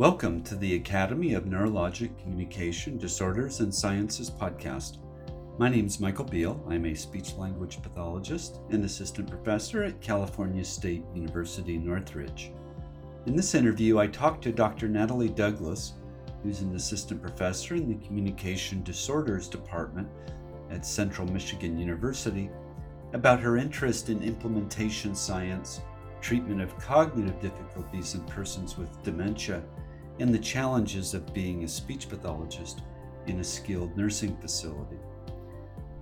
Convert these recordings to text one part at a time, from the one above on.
Welcome to the Academy of Neurologic Communication Disorders and Sciences podcast. My name is Michael Biel. I'm a speech language pathologist and assistant professor at California State University Northridge. In this interview, I talked to Dr. Natalie Douglas, who's an assistant professor in the Communication Disorders Department at Central Michigan University, about her interest in implementation science, treatment of cognitive difficulties in persons with dementia, and the challenges of being a speech pathologist in a skilled nursing facility.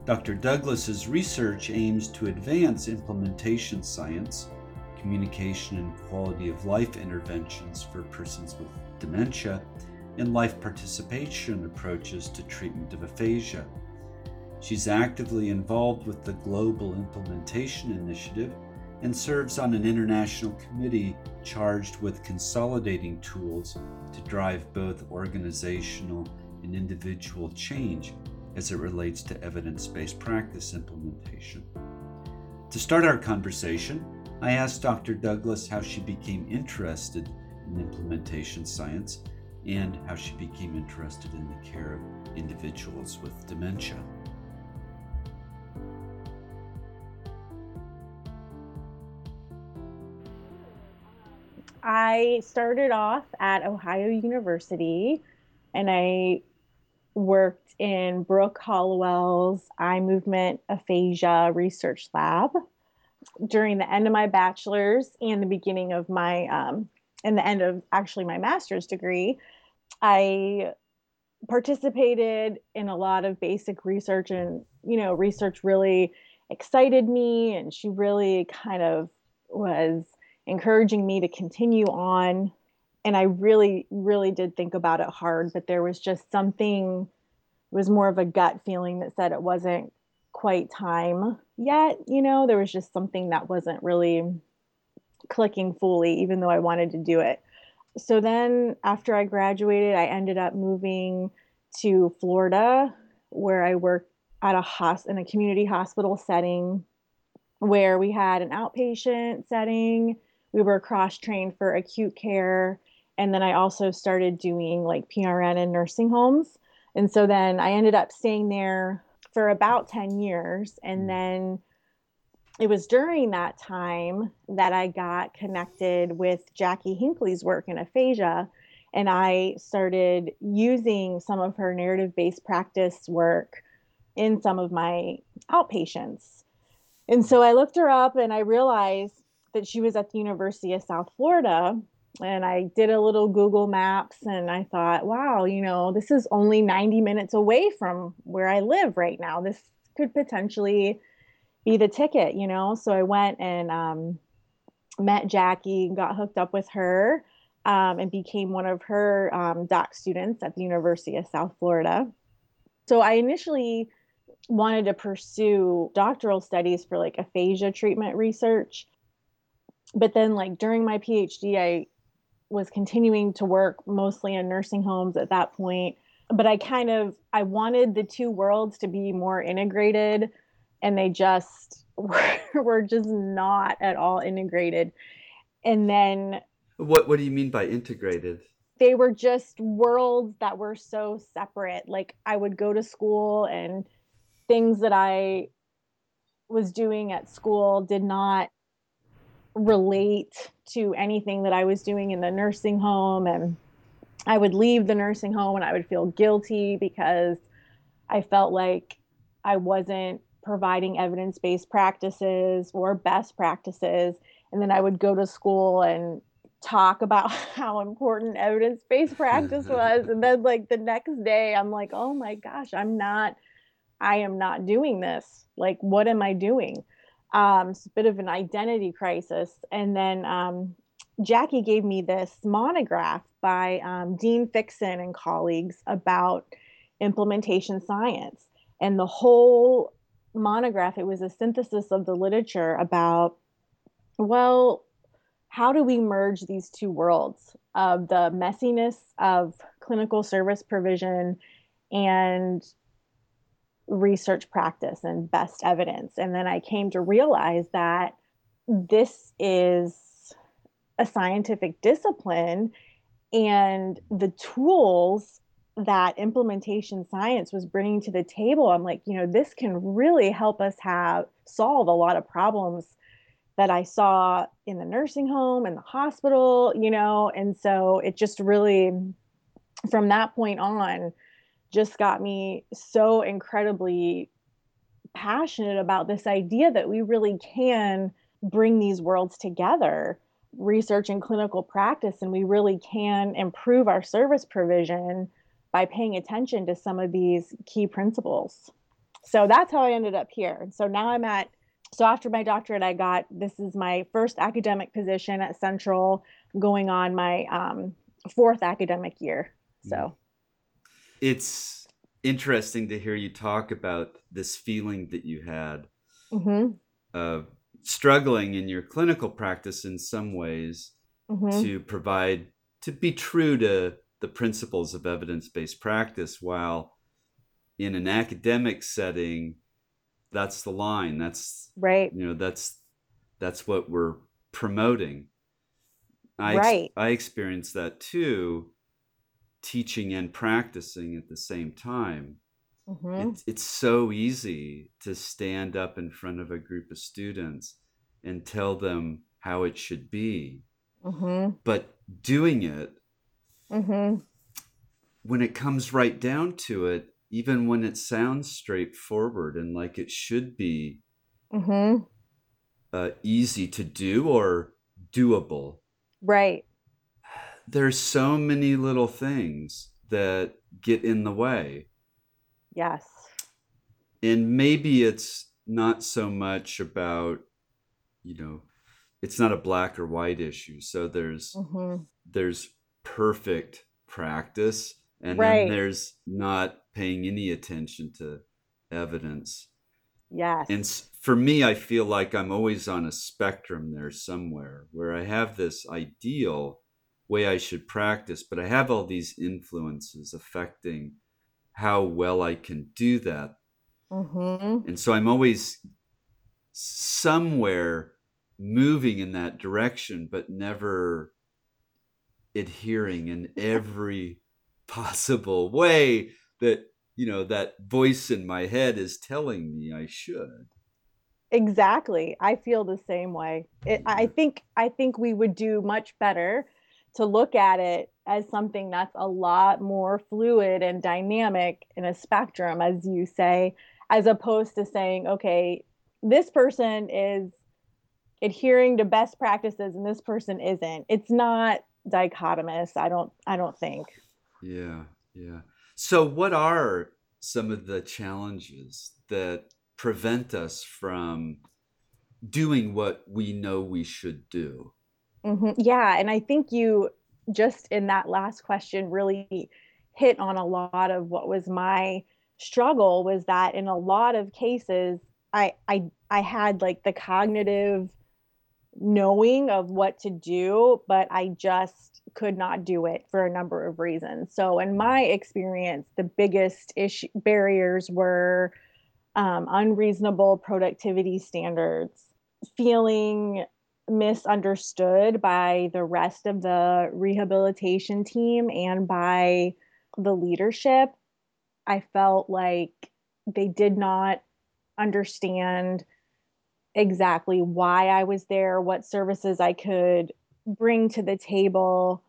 Dr. Douglas's research aims to advance implementation science, communication and quality of life interventions for persons with dementia, and life participation approaches to treatment of aphasia. She's actively involved with the Global Implementation Initiative and serves on an international committee charged with consolidating tools to drive both organizational and individual change as it relates to evidence based practice implementation. To start our conversation, I asked Dr. Douglas how she became interested in implementation science and how she became interested in the care of individuals with dementia. I started off at Ohio University and I worked in Brooke Hallowell's eye movement aphasia research lab during the end of my bachelor's and the beginning of my um, and the end of actually my master's degree. I participated in a lot of basic research and you know research really excited me and she really kind of was encouraging me to continue on. And I really, really did think about it hard, but there was just something, it was more of a gut feeling that said it wasn't quite time yet. You know, there was just something that wasn't really clicking fully, even though I wanted to do it. So then after I graduated, I ended up moving to Florida where I worked at a hos- in a community hospital setting where we had an outpatient setting we were cross trained for acute care and then i also started doing like prn in nursing homes and so then i ended up staying there for about 10 years and mm. then it was during that time that i got connected with jackie hinckley's work in aphasia and i started using some of her narrative based practice work in some of my outpatients and so i looked her up and i realized that she was at the University of South Florida. And I did a little Google Maps and I thought, wow, you know, this is only 90 minutes away from where I live right now. This could potentially be the ticket, you know? So I went and um, met Jackie, and got hooked up with her, um, and became one of her um, doc students at the University of South Florida. So I initially wanted to pursue doctoral studies for like aphasia treatment research but then like during my phd i was continuing to work mostly in nursing homes at that point but i kind of i wanted the two worlds to be more integrated and they just were, were just not at all integrated. And then what what do you mean by integrated? They were just worlds that were so separate. Like i would go to school and things that i was doing at school did not relate to anything that I was doing in the nursing home. And I would leave the nursing home and I would feel guilty because I felt like I wasn't providing evidence based practices or best practices. And then I would go to school and talk about how important evidence based practice was. And then, like, the next day, I'm like, oh my gosh, I'm not, I am not doing this. Like, what am I doing? Um, it's a bit of an identity crisis. And then um, Jackie gave me this monograph by um, Dean Fixsen and colleagues about implementation science. And the whole monograph, it was a synthesis of the literature about, well, how do we merge these two worlds of the messiness of clinical service provision and research practice and best evidence. And then I came to realize that this is a scientific discipline and the tools that implementation science was bringing to the table i'm like you know this can really help us have solve a lot of problems that i saw in the nursing home and the hospital you know and so it just really from that point on just got me so incredibly passionate about this idea that we really can bring these worlds together research and clinical practice and we really can improve our service provision by paying attention to some of these key principles. So that's how I ended up here. So now I'm at, so after my doctorate, I got this is my first academic position at Central, going on my um, fourth academic year. So mm. It's interesting to hear you talk about this feeling that you had mm-hmm. of struggling in your clinical practice in some ways mm-hmm. to provide, to be true to the principles of evidence-based practice while in an academic setting that's the line that's right you know that's that's what we're promoting i right. i experienced that too teaching and practicing at the same time mm-hmm. it, it's so easy to stand up in front of a group of students and tell them how it should be mm-hmm. but doing it Mm-hmm. When it comes right down to it, even when it sounds straightforward and like it should be mm-hmm. uh, easy to do or doable, right? There's so many little things that get in the way. Yes. And maybe it's not so much about, you know, it's not a black or white issue. So there's mm-hmm. there's perfect practice and right. then there's not paying any attention to evidence yes and for me i feel like i'm always on a spectrum there somewhere where i have this ideal way i should practice but i have all these influences affecting how well i can do that mm-hmm. and so i'm always somewhere moving in that direction but never adhering in every possible way that you know that voice in my head is telling me I should. Exactly. I feel the same way. It, I think I think we would do much better to look at it as something that's a lot more fluid and dynamic in a spectrum as you say as opposed to saying okay, this person is adhering to best practices and this person isn't. It's not dichotomous. I don't I don't think. Yeah, yeah. So what are some of the challenges that prevent us from doing what we know we should do? Mm-hmm. Yeah, and I think you just in that last question really hit on a lot of what was my struggle was that in a lot of cases I I I had like the cognitive knowing of what to do, but I just could not do it for a number of reasons. So, in my experience, the biggest issue barriers were um, unreasonable productivity standards, feeling misunderstood by the rest of the rehabilitation team and by the leadership. I felt like they did not understand exactly why I was there, what services I could bring to the table.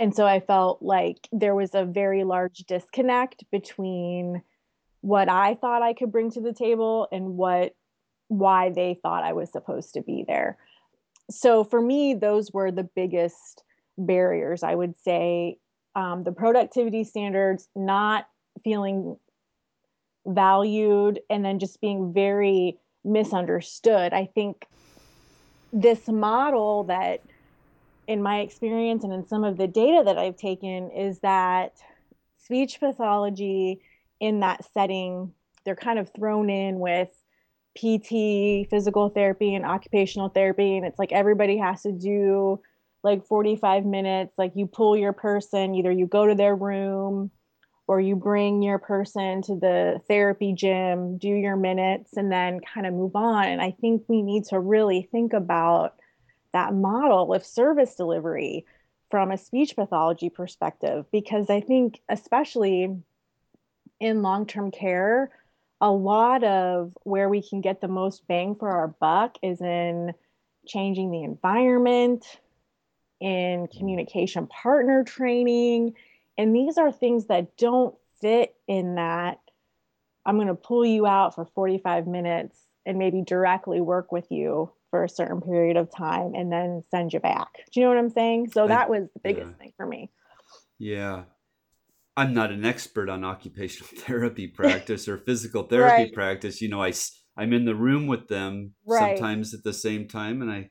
And so I felt like there was a very large disconnect between what I thought I could bring to the table and what why they thought I was supposed to be there. So for me, those were the biggest barriers. I would say um, the productivity standards, not feeling valued, and then just being very misunderstood. I think this model that in my experience and in some of the data that I've taken is that speech pathology in that setting, they're kind of thrown in with PT, physical therapy, and occupational therapy. And it's like everybody has to do like 45 minutes. Like you pull your person, either you go to their room or you bring your person to the therapy gym, do your minutes, and then kind of move on. And I think we need to really think about that model of service delivery from a speech pathology perspective because I think, especially in long term care, a lot of where we can get the most bang for our buck is in changing the environment, in communication partner training. And these are things that don't fit in that. I'm going to pull you out for 45 minutes and maybe directly work with you for a certain period of time and then send you back. Do you know what I'm saying? So that was the biggest yeah. thing for me. Yeah. I'm not an expert on occupational therapy practice or physical therapy right. practice. You know, I, I'm in the room with them right. sometimes at the same time and I,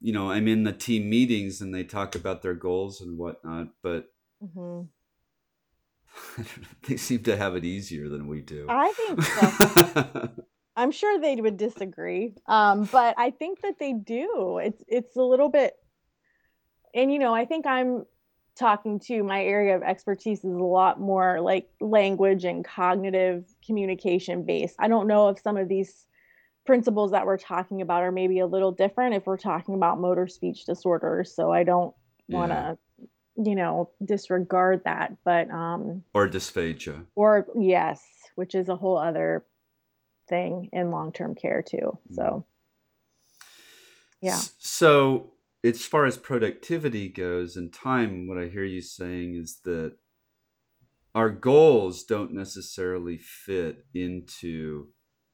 you know, I'm in the team meetings and they talk about their goals and whatnot, but mm-hmm. they seem to have it easier than we do. I think so. I'm sure they would disagree, um, but I think that they do. It's it's a little bit, and you know, I think I'm talking to my area of expertise is a lot more like language and cognitive communication based. I don't know if some of these principles that we're talking about are maybe a little different if we're talking about motor speech disorders. So I don't want to, yeah. you know, disregard that. But um, or dysphagia. Or yes, which is a whole other thing in long term care too. So, mm-hmm. yeah. So, as far as productivity goes and time, what I hear you saying is that our goals don't necessarily fit into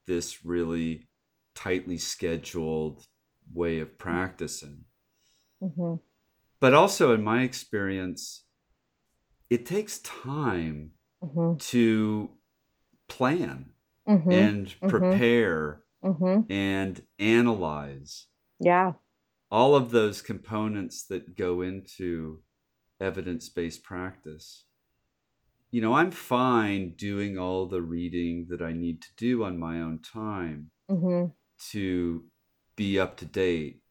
this really tightly scheduled way of practicing. Mm-hmm. But also, in my experience, it takes time mm-hmm. to plan mm-hmm. and mm-hmm. prepare mm-hmm. and analyze. Yeah. All of those components that go into evidence based practice. You know, I'm fine doing all the reading that I need to do on my own time mm-hmm. to be up to date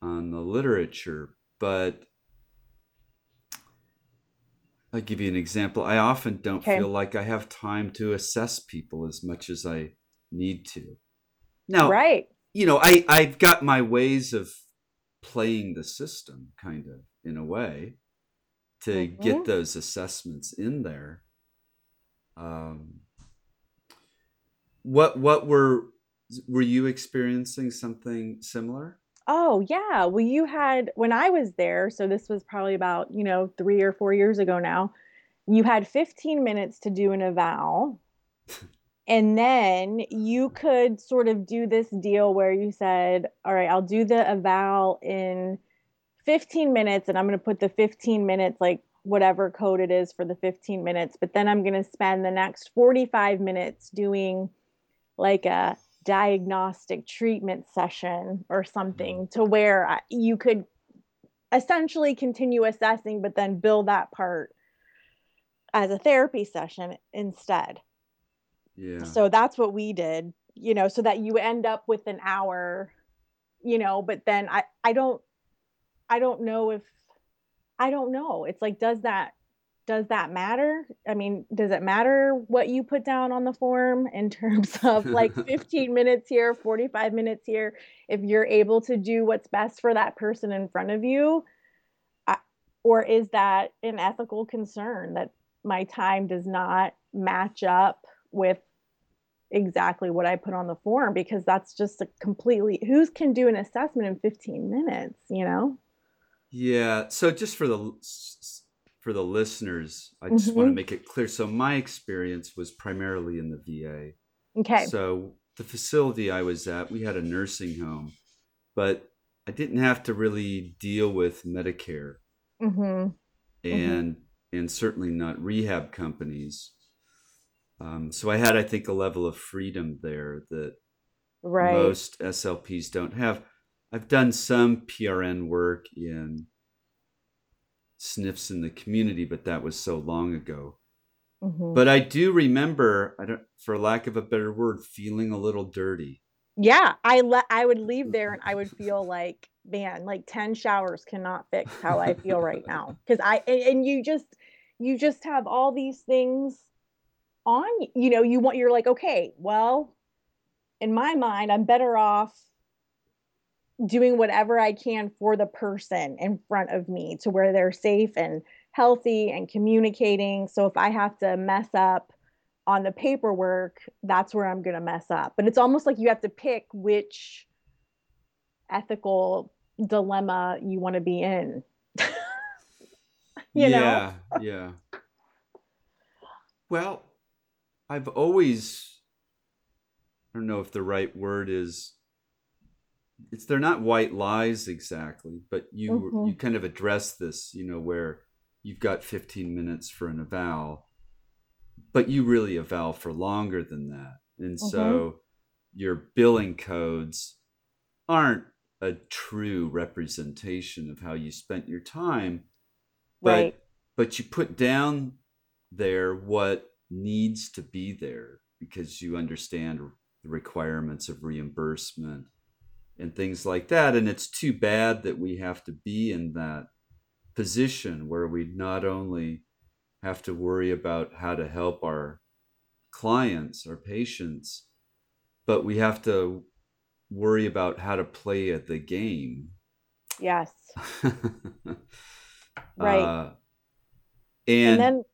on the literature, but I'll give you an example. I often don't okay. feel like I have time to assess people as much as I need to. Now, right. you know, I, I've got my ways of playing the system kind of in a way to mm-hmm. get those assessments in there. Um, what what were were you experiencing something similar? Oh, yeah. Well, you had when I was there, so this was probably about, you know, 3 or 4 years ago now. You had 15 minutes to do an eval. and then you could sort of do this deal where you said, "All right, I'll do the eval in 15 minutes and I'm going to put the 15 minutes like whatever code it is for the 15 minutes, but then I'm going to spend the next 45 minutes doing like a diagnostic treatment session or something to where you could essentially continue assessing, but then build that part as a therapy session instead. Yeah. So that's what we did, you know, so that you end up with an hour, you know, but then I I don't I don't know if I don't know. It's like does that does that matter? I mean, does it matter what you put down on the form in terms of like 15 minutes here, 45 minutes here? If you're able to do what's best for that person in front of you, or is that an ethical concern that my time does not match up with exactly what I put on the form? Because that's just a completely who's can do an assessment in 15 minutes, you know? Yeah. So just for the for the listeners, I just mm-hmm. want to make it clear. So my experience was primarily in the VA. Okay. So the facility I was at, we had a nursing home, but I didn't have to really deal with Medicare, mm-hmm. and mm-hmm. and certainly not rehab companies. Um, so I had, I think, a level of freedom there that right. most SLPs don't have. I've done some PRN work in SNFs in the community, but that was so long ago. Mm-hmm. But I do remember, I don't, for lack of a better word, feeling a little dirty. Yeah, I let I would leave there and I would feel like, man, like ten showers cannot fix how I feel right now. Because I and, and you just you just have all these things on. You know, you want you're like, okay, well, in my mind, I'm better off doing whatever I can for the person in front of me to where they're safe and healthy and communicating. So if I have to mess up on the paperwork, that's where I'm going to mess up. But it's almost like you have to pick which ethical dilemma you want to be in. you yeah, know? yeah. Well, I've always I don't know if the right word is it's they're not white lies exactly, but you mm-hmm. you kind of address this, you know, where you've got 15 minutes for an eval, but you really eval for longer than that. And mm-hmm. so your billing codes aren't a true representation of how you spent your time. But right. but you put down there what needs to be there because you understand the requirements of reimbursement and things like that. And it's too bad that we have to be in that position where we not only have to worry about how to help our clients, our patients, but we have to worry about how to play at the game. Yes. right. Uh, and, and then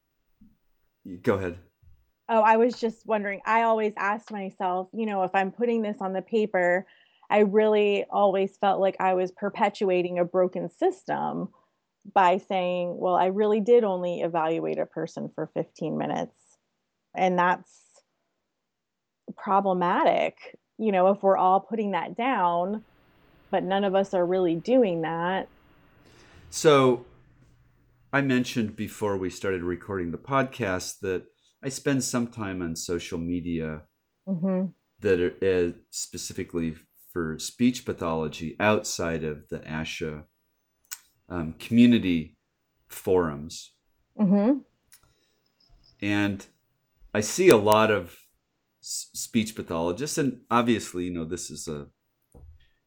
go ahead. Oh, I was just wondering. I always asked myself, you know, if I'm putting this on the paper, I really always felt like I was perpetuating a broken system by saying, well, I really did only evaluate a person for 15 minutes. And that's problematic, you know, if we're all putting that down, but none of us are really doing that. So I mentioned before we started recording the podcast that I spend some time on social media mm-hmm. that are uh, specifically for speech pathology outside of the ASHA um, community forums. Mm-hmm. And I see a lot of s- speech pathologists, and obviously, you know, this is a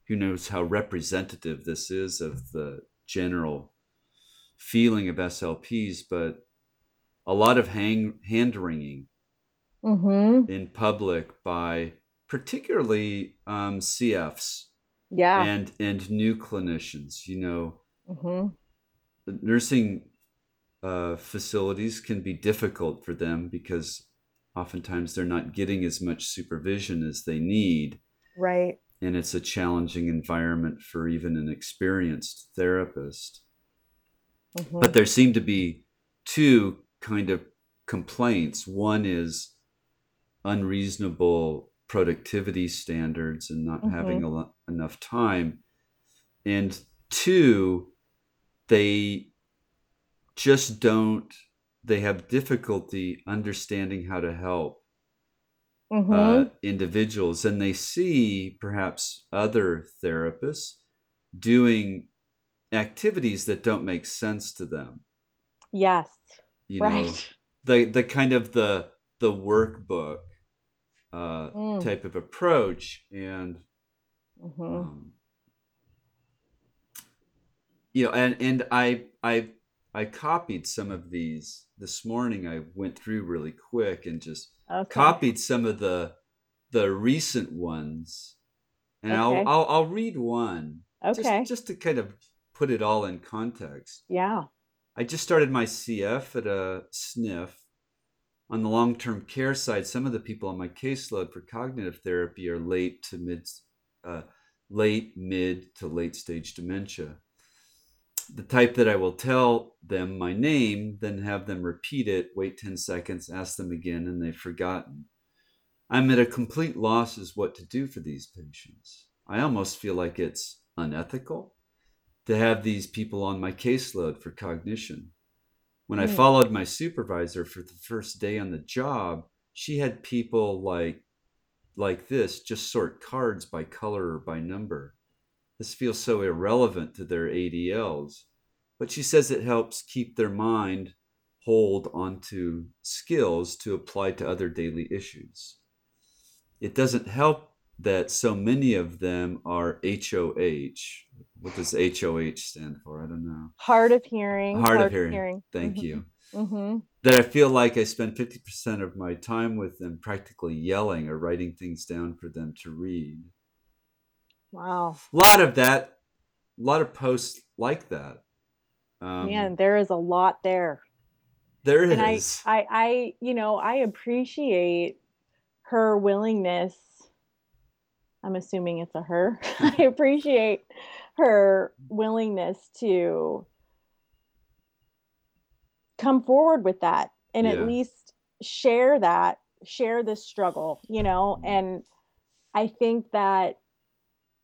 who knows how representative this is of the general feeling of SLPs, but a lot of hang, hand wringing mm-hmm. in public by particularly um, CFs. Yeah. And and new clinicians, you know, mm-hmm. nursing uh, facilities can be difficult for them because oftentimes they're not getting as much supervision as they need. Right. And it's a challenging environment for even an experienced therapist. Mm-hmm. But there seem to be two kind of complaints. One is unreasonable productivity standards and not mm-hmm. having lo- enough time. And two, they just don't, they have difficulty understanding how to help mm-hmm. uh, individuals. And they see perhaps other therapists doing activities that don't make sense to them. Yes. You right. know, the the kind of the the workbook uh, mm. type of approach, and mm-hmm. um, you know, and and I I I copied some of these this morning. I went through really quick and just okay. copied some of the the recent ones, and okay. I'll, I'll I'll read one. Okay. Just, just to kind of put it all in context. Yeah. I just started my CF at a SNF. On the long term care side, some of the people on my caseload for cognitive therapy are late to mid, uh, late, mid to late stage dementia. The type that I will tell them my name, then have them repeat it, wait 10 seconds, ask them again, and they've forgotten. I'm at a complete loss as what to do for these patients. I almost feel like it's unethical to have these people on my caseload for cognition. When. I hmm. followed my supervisor for the first day on the job, she had people like like this just sort cards by color or by number. This feels so irrelevant to their ADLs, but she says it helps keep their mind hold onto skills to apply to other daily issues. It doesn't help that so many of them are HOH. What does HOH stand for? I don't know. Hard of hearing. Hard, Hard of hearing. hearing. Thank mm-hmm. you. Mm-hmm. That I feel like I spend 50% of my time with them practically yelling or writing things down for them to read. Wow. A lot of that, a lot of posts like that. Um, Man, there is a lot there. There is. I, I, I, you know, I appreciate her willingness. I'm assuming it's a her. I appreciate her willingness to come forward with that and yeah. at least share that, share this struggle, you know, mm-hmm. and I think that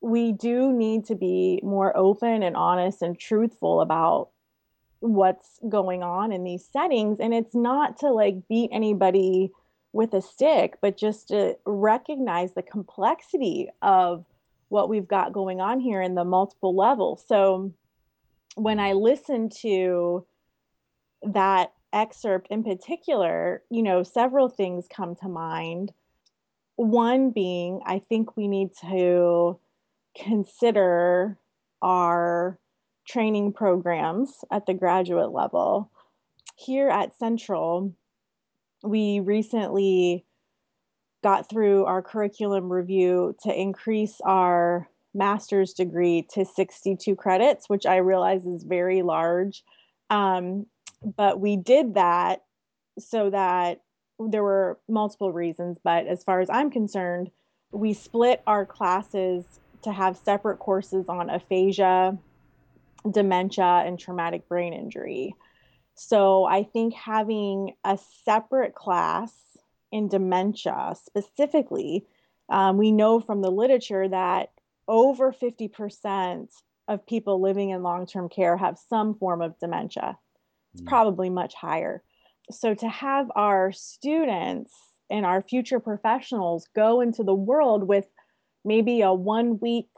we do need to be more open and honest and truthful about what's going on in these settings and it's not to like beat anybody with a stick but just to recognize the complexity of what we've got going on here in the multiple levels so when i listen to that excerpt in particular you know several things come to mind one being i think we need to consider our training programs at the graduate level. Here at Central, we recently got through our curriculum review to increase our master's degree to 62 credits, which I realize is very large. Um, but we did that so that there were multiple reasons, but as far as I'm concerned, we split our classes to have separate courses on aphasia, dementia, and traumatic brain injury. So I think having a separate class in dementia specifically, um, we know from the literature that over 50% of people living in long term care have some form of dementia. It's mm. probably much higher. So to have our students and our future professionals go into the world with maybe a one week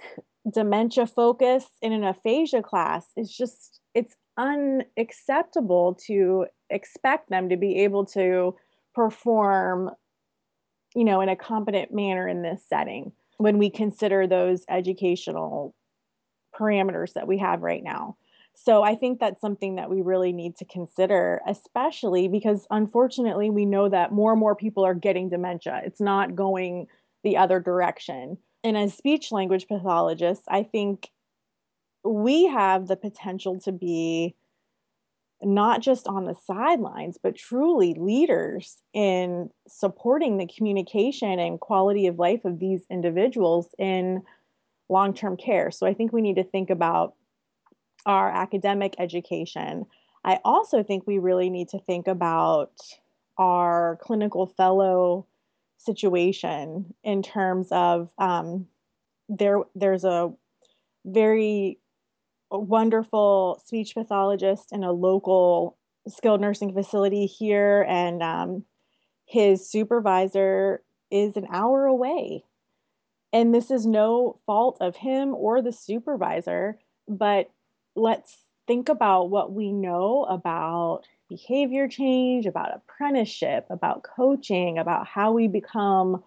dementia focus in an aphasia class is just it's unacceptable to expect them to be able to perform you know in a competent manner in this setting when we consider those educational parameters that we have right now. So i think that's something that we really need to consider especially because unfortunately we know that more and more people are getting dementia. It's not going the other direction. And as speech language pathologists, I think we have the potential to be not just on the sidelines, but truly leaders in supporting the communication and quality of life of these individuals in long term care. So I think we need to think about our academic education. I also think we really need to think about our clinical fellow situation in terms of um, there there's a very wonderful speech pathologist in a local skilled nursing facility here and um, his supervisor is an hour away and this is no fault of him or the supervisor but let's think about what we know about behavior change, about apprenticeship, about coaching, about how we become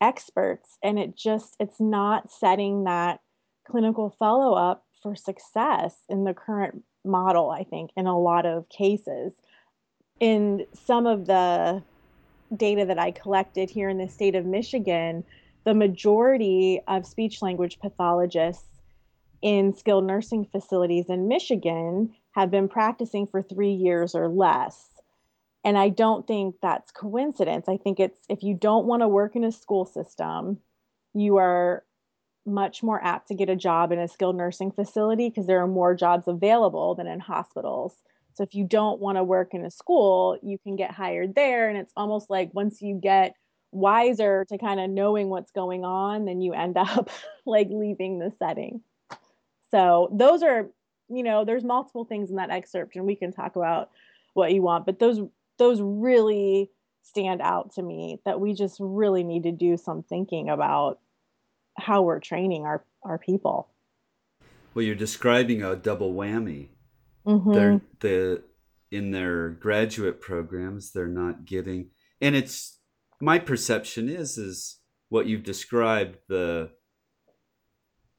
experts. And it just, it's not setting that clinical fellow up for success in the current model, I think, in a lot of cases. In some of the data that I collected here in the state of Michigan, the majority of speech language pathologists in skilled nursing facilities in Michigan have been practicing for three years or less. And I don't think that's coincidence. I think it's if you don't want to work in a school system, you are much more apt to get a job in a skilled nursing facility because there are more jobs available than in hospitals. So if you don't want to work in a school, you can get hired there. And it's almost like once you get wiser to kind of knowing what's going on, then you end up like leaving the setting. So those are you know, there's multiple things in that excerpt, and we can talk about what you want, but those those really stand out to me that we just really need to do some thinking about how we're training our our people. Well, you're describing a double whammy. Mm-hmm. They're the in their graduate programs, they're not getting, and it's my perception is is what you've described the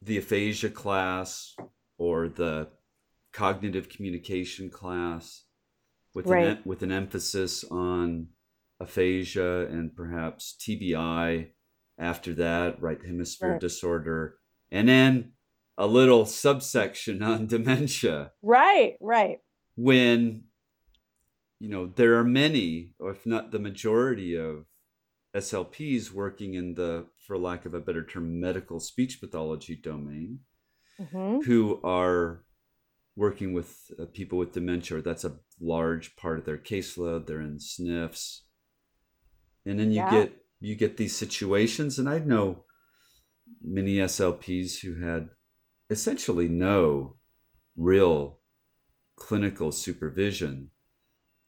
the aphasia class or the cognitive communication class with right. an with an emphasis on aphasia and perhaps TBI after that, right hemisphere right. disorder, and then a little subsection on dementia. Right, right. When you know there are many, or if not the majority of SLPs working in the, for lack of a better term, medical speech pathology domain, mm-hmm. who are working with uh, people with dementia. That's a large part of their caseload. They're in SNFs, and then you yeah. get you get these situations. And I know many SLPs who had essentially no real clinical supervision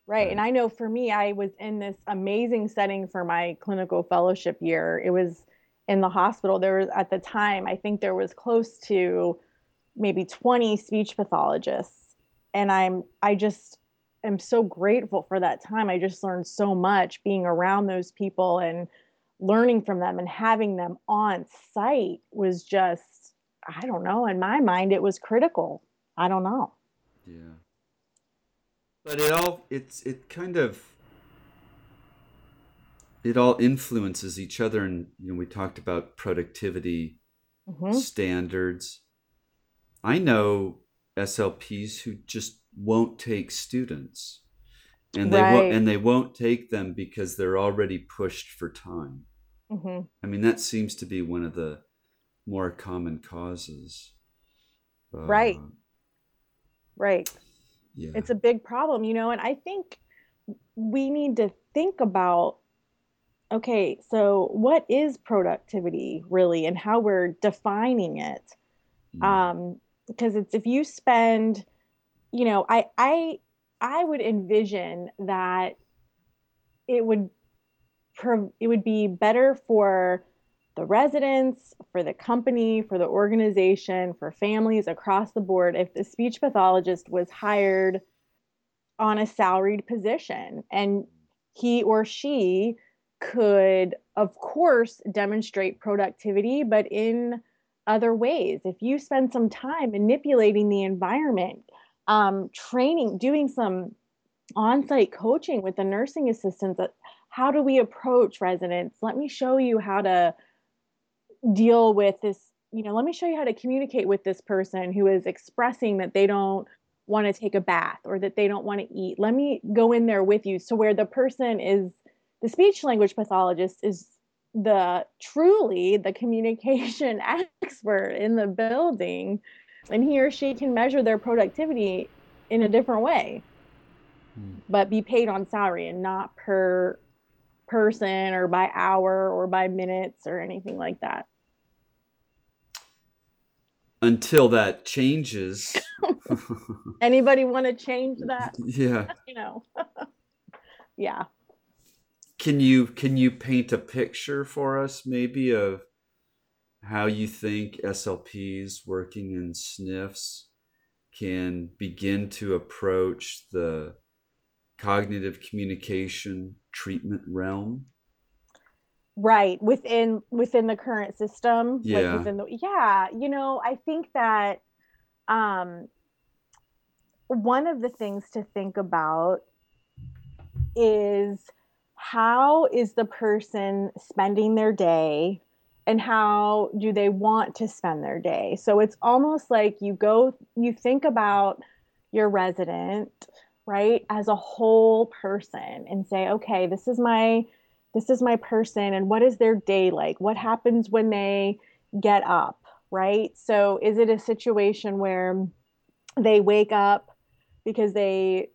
Right. Uh, and I know for me, I was in this amazing setting for my clinical fellowship year. It was in the hospital. There was, at the time, I think there was close to maybe 20 speech pathologists. And I'm, I just am so grateful for that time. I just learned so much being around those people and learning from them and having them on site was just, I don't know, in my mind, it was critical. I don't know. Yeah. But it all it's it kind of it all influences each other and you know we talked about productivity mm-hmm. standards. I know SLPs who just won't take students. And they right. won't and they won't take them because they're already pushed for time. Mm-hmm. I mean that seems to be one of the more common causes. Right. Uh, right yeah. it's a big problem you know and i think we need to think about okay so what is productivity really and how we're defining it mm. um because it's if you spend you know i i i would envision that it would it would be better for the residents, for the company, for the organization, for families across the board if the speech pathologist was hired on a salaried position and he or she could, of course, demonstrate productivity, but in other ways. If you spend some time manipulating the environment, um, training, doing some on site coaching with the nursing assistants, how do we approach residents? Let me show you how to deal with this you know let me show you how to communicate with this person who is expressing that they don't want to take a bath or that they don't want to eat let me go in there with you so where the person is the speech language pathologist is the truly the communication expert in the building and he or she can measure their productivity in a different way hmm. but be paid on salary and not per person or by hour or by minutes or anything like that. Until that changes. Anybody want to change that? Yeah. you know. yeah. Can you can you paint a picture for us maybe of how you think SLPs working in SNFs can begin to approach the cognitive communication treatment realm? Right within within the current system yeah. like within the yeah you know i think that um one of the things to think about is how is the person spending their day and how do they want to spend their day. So it's almost like you go you think about your resident right as a whole person and say okay this is my this is my person and what is their day like? What happens when they get up? Right? So is it a situation where they wake up because they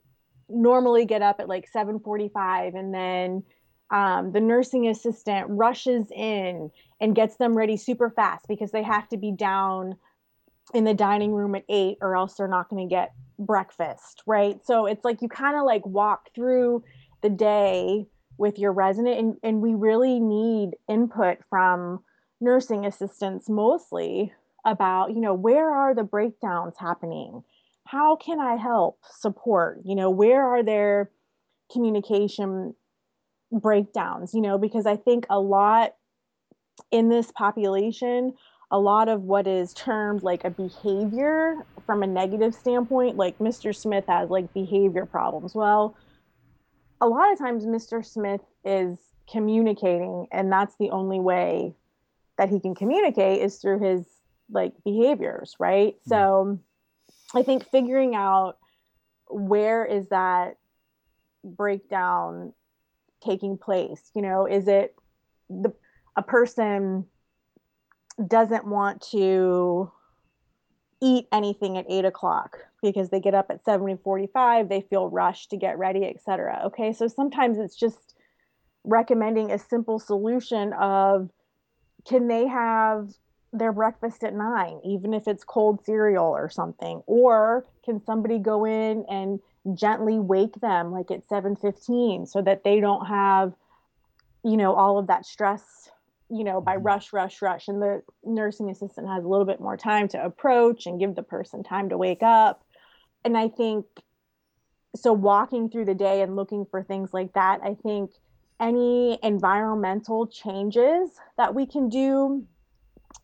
normally get up at like 7:45 and then um, the nursing assistant rushes in and gets them ready super fast because they have to be down in the dining room at 8 or else they're not going to get breakfast, right? So it's like you kind of like walk through the day with your resident and, and we really need input from nursing assistants mostly about, you know, where are the breakdowns happening? How can I help support? You know, where are there communication breakdowns? You know, because I think a lot in this population a lot of what is termed like a behavior from a negative standpoint, like Mr. Smith has like behavior problems. Well, a lot of times Mr. Smith is communicating, and that's the only way that he can communicate is through his like behaviors, right? Mm-hmm. So I think figuring out where is that breakdown taking place? You know, is it the a person doesn't want to eat anything at eight o'clock because they get up at 7:45, they feel rushed to get ready, etc. Okay, so sometimes it's just recommending a simple solution of can they have their breakfast at nine, even if it's cold cereal or something? Or can somebody go in and gently wake them like at 7:15 so that they don't have you know all of that stress you know by mm-hmm. rush rush rush and the nursing assistant has a little bit more time to approach and give the person time to wake up and i think so walking through the day and looking for things like that i think any environmental changes that we can do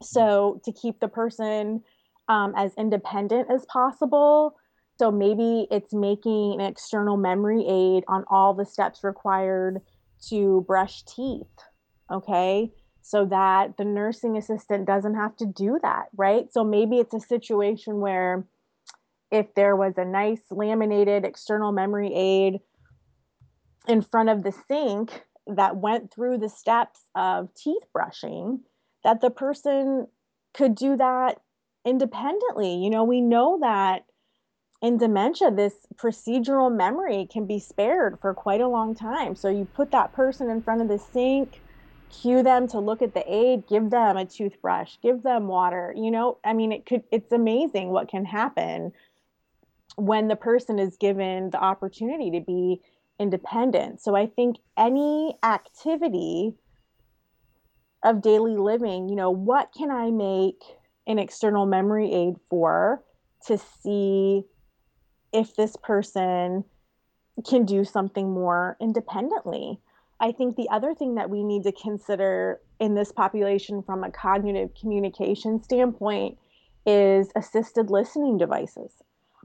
so to keep the person um, as independent as possible so maybe it's making an external memory aid on all the steps required to brush teeth okay so that the nursing assistant doesn't have to do that right so maybe it's a situation where if there was a nice laminated external memory aid in front of the sink that went through the steps of teeth brushing that the person could do that independently. You know, we know that in dementia, this procedural memory can be spared for quite a long time. So you put that person in front of the sink, cue them to look at the aid, give them a toothbrush, give them water. You know, I mean, it could, it's amazing what can happen when the person is given the opportunity to be independent. So I think any activity of daily living, you know, what can I make an external memory aid for to see if this person can do something more independently. I think the other thing that we need to consider in this population from a cognitive communication standpoint is assisted listening devices.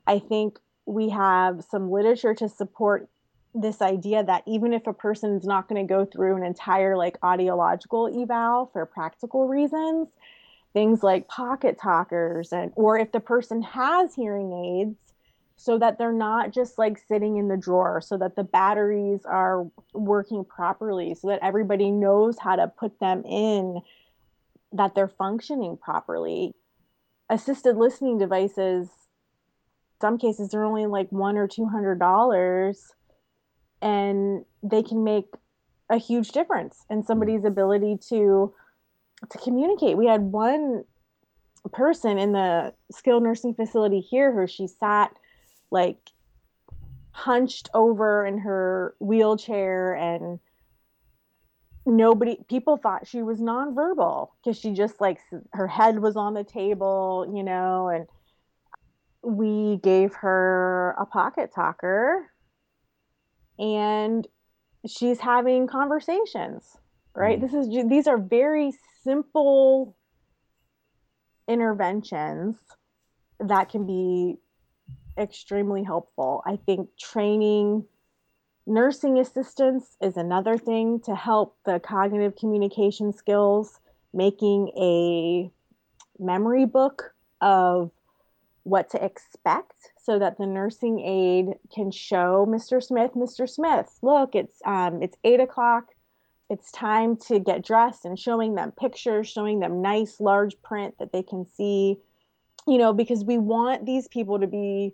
I think we have some literature to support this idea that even if a person is not going to go through an entire like audiological eval for practical reasons, things like pocket talkers and or if the person has hearing aids so that they're not just like sitting in the drawer so that the batteries are working properly so that everybody knows how to put them in that they're functioning properly assisted listening devices some cases they're only like one or two hundred dollars and they can make a huge difference in somebody's mm. ability to to communicate. We had one person in the skilled nursing facility here who she sat like hunched over in her wheelchair and nobody people thought she was nonverbal because she just like her head was on the table you know and we gave her a pocket talker and she's having conversations right mm-hmm. this is these are very simple interventions that can be extremely helpful. I think training nursing assistants is another thing to help the cognitive communication skills, making a memory book of what to expect so that the nursing aide can show Mr. Smith, Mr. Smith, look, it's um, it's eight o'clock it's time to get dressed and showing them pictures, showing them nice large print that they can see, you know, because we want these people to be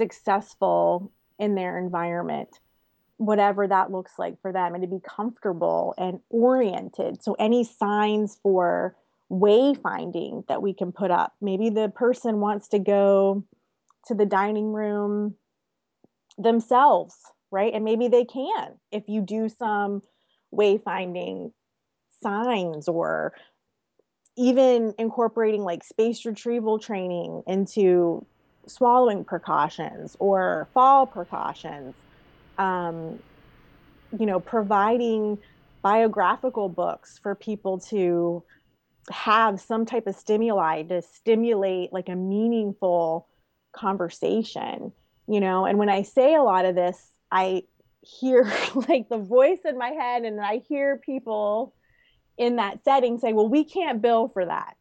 successful in their environment, whatever that looks like for them, and to be comfortable and oriented. So, any signs for wayfinding that we can put up, maybe the person wants to go to the dining room themselves, right? And maybe they can if you do some wayfinding signs or even incorporating like space retrieval training into swallowing precautions or fall precautions um, you know providing biographical books for people to have some type of stimuli to stimulate like a meaningful conversation you know and when i say a lot of this i hear like the voice in my head and I hear people in that setting say, well, we can't bill for that.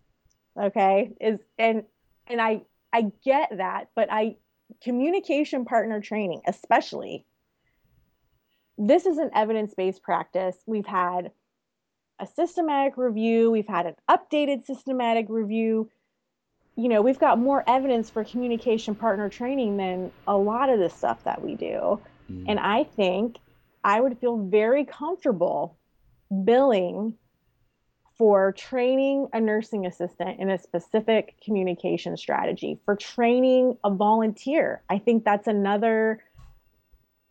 okay is and and i i get that but i communication partner training especially this is an evidence-based practice. We've had a systematic review. We've had an updated systematic review. You know we've got more evidence for communication partner training than a lot of the stuff that we do. Mm. and i think i would feel very comfortable billing for training a nursing assistant in a specific communication strategy, for training a volunteer. I think that's another,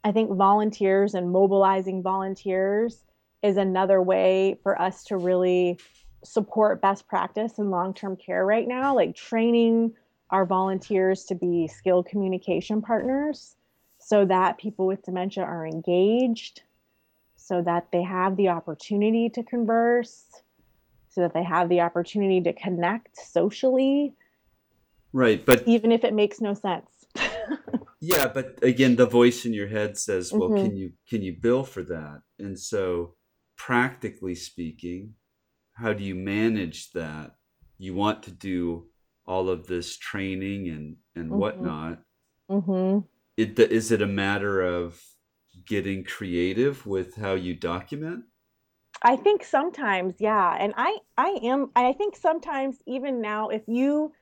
I think volunteers and mobilizing volunteers is another way for us to really support best practice in long term care right now, like training our volunteers to be skilled communication partners so that people with dementia are engaged, so that they have the opportunity to converse so that they have the opportunity to connect socially. Right, but even if it makes no sense. yeah, but again, the voice in your head says, "Well, mm-hmm. can you can you bill for that?" And so, practically speaking, how do you manage that? You want to do all of this training and and mm-hmm. whatnot. Mm-hmm. It, is it a matter of getting creative with how you document? I think sometimes, yeah. And I I am I think sometimes even now if you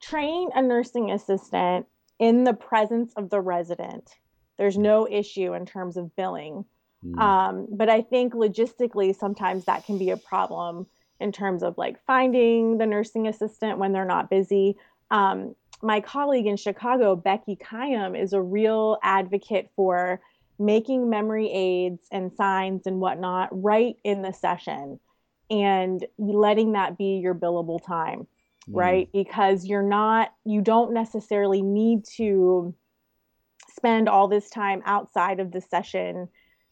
train a nursing assistant in the presence of the resident, there's no issue in terms of billing. Mm. Um, but I think logistically sometimes that can be a problem in terms of like finding the nursing assistant when they're not busy. Um, my colleague in Chicago, Becky Khayum, is a real advocate for making memory aids and signs and whatnot right in the session and letting that be your billable time mm. right because you're not you don't necessarily need to spend all this time outside of the session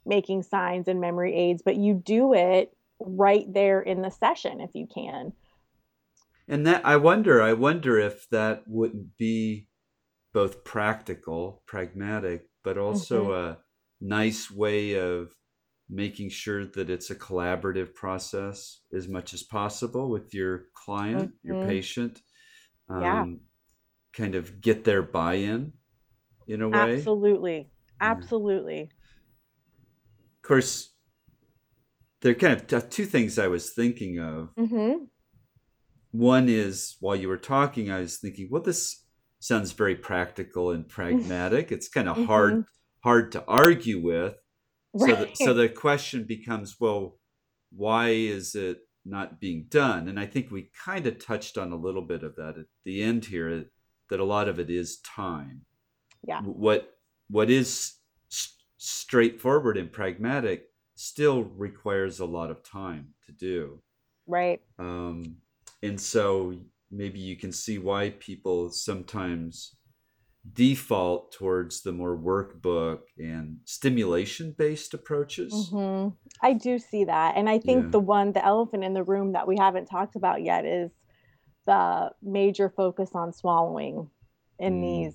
making signs and memory aids but you do it right there in the session if you can and that i wonder i wonder if that wouldn't be both practical pragmatic but also mm-hmm. a nice way of making sure that it's a collaborative process as much as possible with your client, mm-hmm. your patient. Um, yeah. Kind of get their buy in in a way. Absolutely. Absolutely. Yeah. Of course, there are kind of t- two things I was thinking of. Mm-hmm. One is while you were talking, I was thinking, well, this sounds very practical and pragmatic. it's kind of mm-hmm. hard hard to argue with. Right. So, the, so the question becomes, well, why is it not being done? And I think we kind of touched on a little bit of that at the end here. That a lot of it is time. Yeah. What what is straightforward and pragmatic still requires a lot of time to do. Right. Um, and so maybe you can see why people sometimes default towards the more workbook and stimulation based approaches. Mm-hmm. I do see that. And I think yeah. the one, the elephant in the room that we haven't talked about yet is the major focus on swallowing in mm. these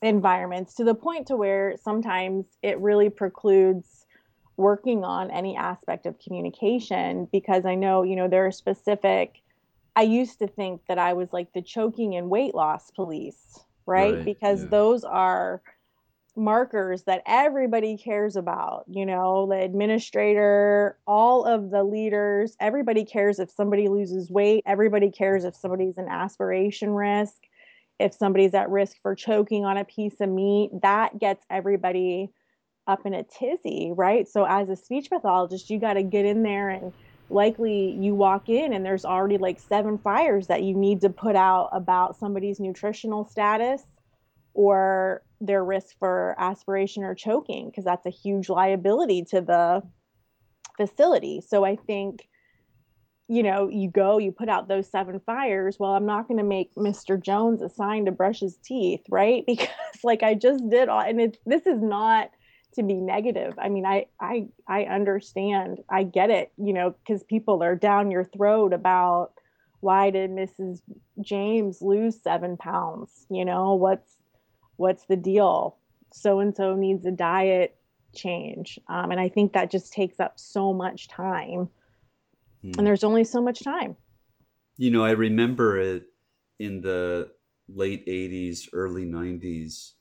environments to the point to where sometimes it really precludes working on any aspect of communication because I know, you know, there are specific I used to think that I was like the choking and weight loss police right? right because yeah. those are markers that everybody cares about you know the administrator all of the leaders everybody cares if somebody loses weight everybody cares if somebody's an aspiration risk if somebody's at risk for choking on a piece of meat that gets everybody up in a tizzy right so as a speech pathologist you got to get in there and likely you walk in and there's already like seven fires that you need to put out about somebody's nutritional status or their risk for aspiration or choking because that's a huge liability to the facility. So I think you know, you go, you put out those seven fires. Well, I'm not going to make Mr. Jones a sign to brush his teeth, right? Because like I just did all, and it's this is not to be negative. I mean, I I I understand. I get it, you know, cuz people are down your throat about why did Mrs. James lose 7 pounds? You know, what's what's the deal? So and so needs a diet change. Um, and I think that just takes up so much time. Hmm. And there's only so much time. You know, I remember it in the late 80s, early 90s.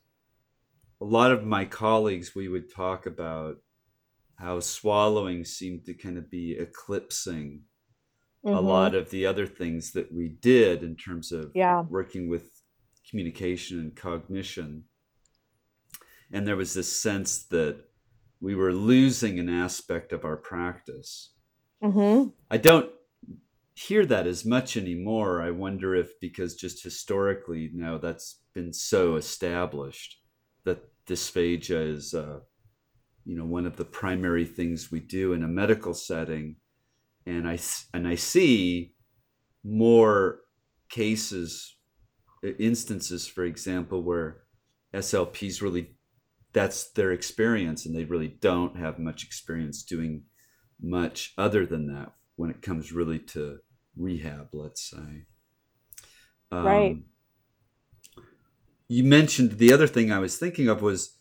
A lot of my colleagues, we would talk about how swallowing seemed to kind of be eclipsing mm-hmm. a lot of the other things that we did in terms of yeah. working with communication and cognition. And there was this sense that we were losing an aspect of our practice. Mm-hmm. I don't hear that as much anymore. I wonder if because just historically now that's been so established that dysphagia is, uh, you know, one of the primary things we do in a medical setting, and I and I see more cases, instances, for example, where SLPs really that's their experience and they really don't have much experience doing much other than that when it comes really to rehab let's say. Um, right you mentioned the other thing i was thinking of was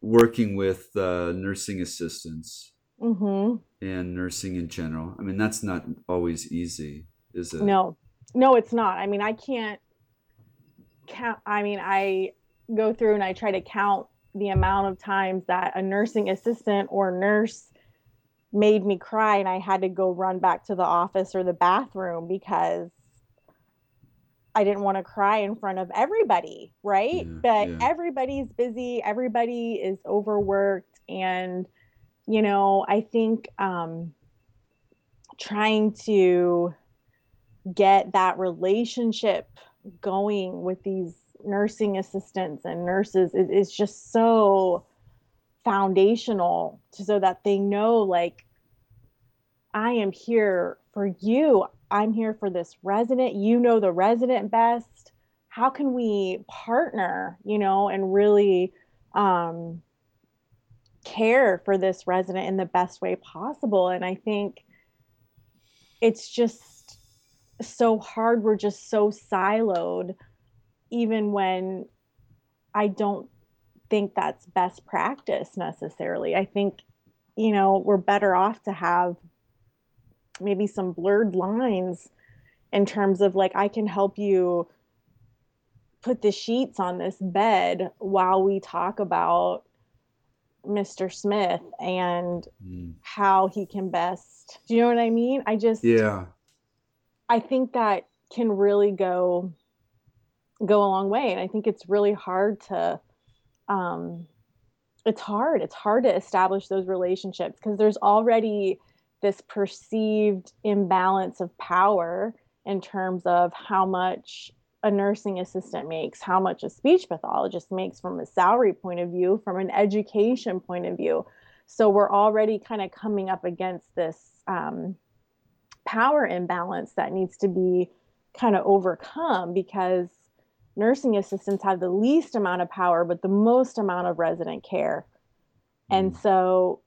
working with uh, nursing assistants. Mm-hmm. and nursing in general. I mean that's not always easy is it? No. No it's not. I mean i can't count i mean i go through and i try to count the amount of times that a nursing assistant or nurse made me cry and I had to go run back to the office or the bathroom because I didn't want to cry in front of everybody, right? Yeah, but yeah. everybody's busy, everybody is overworked and you know, I think um trying to get that relationship going with these nursing assistants and nurses is, is just so foundational to, so that they know like I am here for you. I'm here for this resident. You know the resident best. How can we partner, you know, and really um, care for this resident in the best way possible? And I think it's just so hard. We're just so siloed even when I don't think that's best practice necessarily. I think, you know, we're better off to have maybe some blurred lines in terms of like, I can help you put the sheets on this bed while we talk about Mr. Smith and mm. how he can best. Do you know what I mean? I just, yeah. I think that can really go go a long way and i think it's really hard to um it's hard it's hard to establish those relationships because there's already this perceived imbalance of power in terms of how much a nursing assistant makes, how much a speech pathologist makes from a salary point of view, from an education point of view. So we're already kind of coming up against this um, power imbalance that needs to be kind of overcome because nursing assistants have the least amount of power but the most amount of resident care and mm. so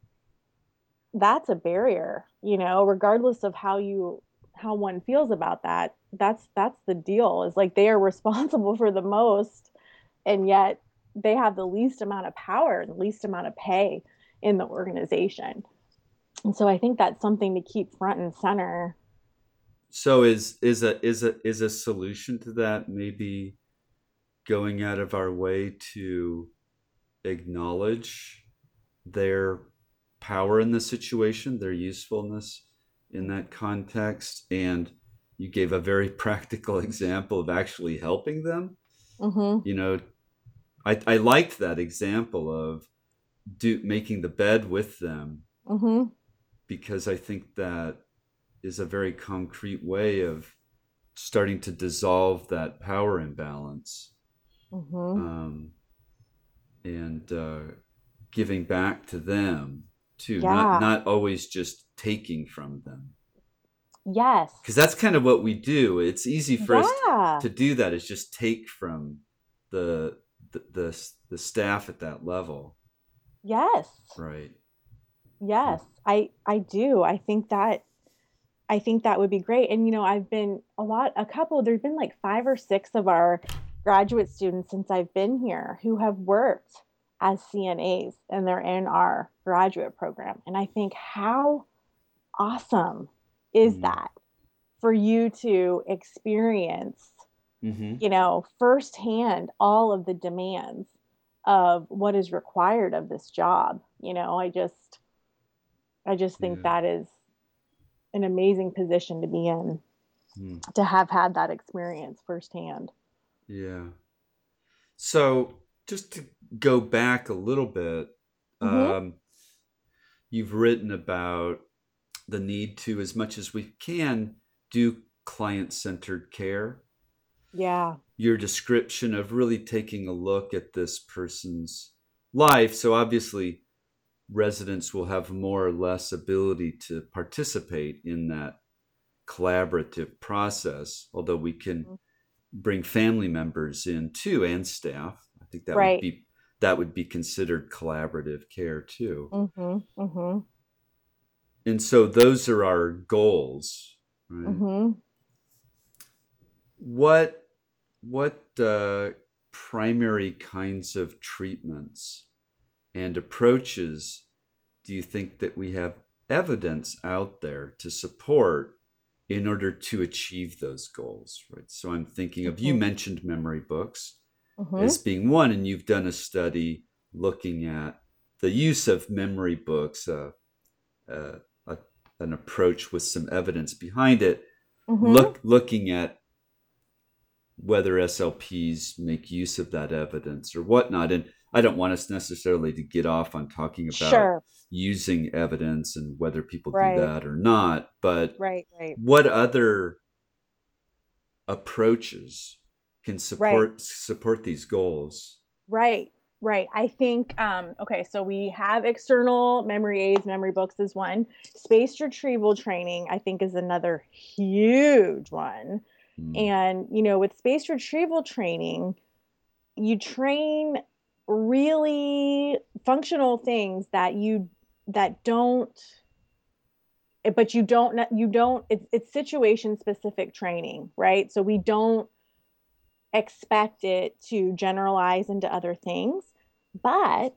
that's a barrier you know regardless of how you how one feels about that that's that's the deal is like they are responsible for the most and yet they have the least amount of power the least amount of pay in the organization. And so i think that's something to keep front and center. So is is a is a is a solution to that maybe going out of our way to acknowledge their power in the situation, their usefulness in that context. And you gave a very practical example of actually helping them. Mm-hmm. You know, I, I liked that example of do making the bed with them mm-hmm. because I think that is a very concrete way of starting to dissolve that power imbalance mm-hmm. um, and uh, giving back to them too, yeah. not not always just taking from them. Yes, because that's kind of what we do. It's easy for yeah. us to, to do that. Is just take from the, the the the staff at that level. Yes. Right. Yes, hmm. I I do. I think that I think that would be great. And you know, I've been a lot, a couple. There's been like five or six of our graduate students since I've been here who have worked as CNAs and they're in our graduate program. And I think, how awesome is mm. that for you to experience mm-hmm. you know firsthand all of the demands of what is required of this job you know i just i just think yeah. that is an amazing position to be in mm. to have had that experience firsthand yeah so just to go back a little bit mm-hmm. um, you've written about the need to as much as we can do client-centered care yeah your description of really taking a look at this person's life so obviously residents will have more or less ability to participate in that collaborative process although we can mm-hmm. bring family members in too and staff think that right. would be that would be considered collaborative care too mm-hmm. Mm-hmm. and so those are our goals right? Mm-hmm. what what uh, primary kinds of treatments and approaches do you think that we have evidence out there to support in order to achieve those goals right so i'm thinking of mm-hmm. you mentioned memory books mm-hmm. as being one and you've done a study looking at the use of memory books uh, uh, a, an approach with some evidence behind it mm-hmm. look looking at whether SLPs make use of that evidence or whatnot. And I don't want us necessarily to get off on talking about sure. using evidence and whether people right. do that or not. But right, right. what other approaches can support right. support these goals? Right. Right. I think, um, okay, so we have external memory aids, memory books is one. Spaced retrieval training, I think, is another huge one. Mm. And, you know, with spaced retrieval training, you train really functional things that you that don't eh, but you don't you don't it's, it's situation specific training right so we don't expect it to generalize into other things but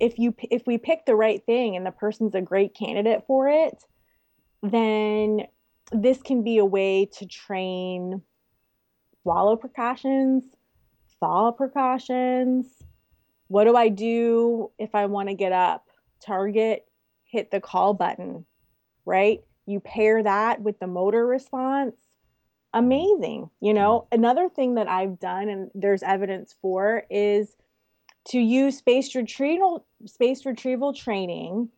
if you if we pick the right thing and the person's a great candidate for it then this can be a way to train swallow precautions, fall precautions. What do I do if I want to get up? Target, hit the call button, right? You pair that with the motor response. Amazing. You mm. know, another thing that I've done and there's evidence for is to use spaced retrieval spaced retrieval training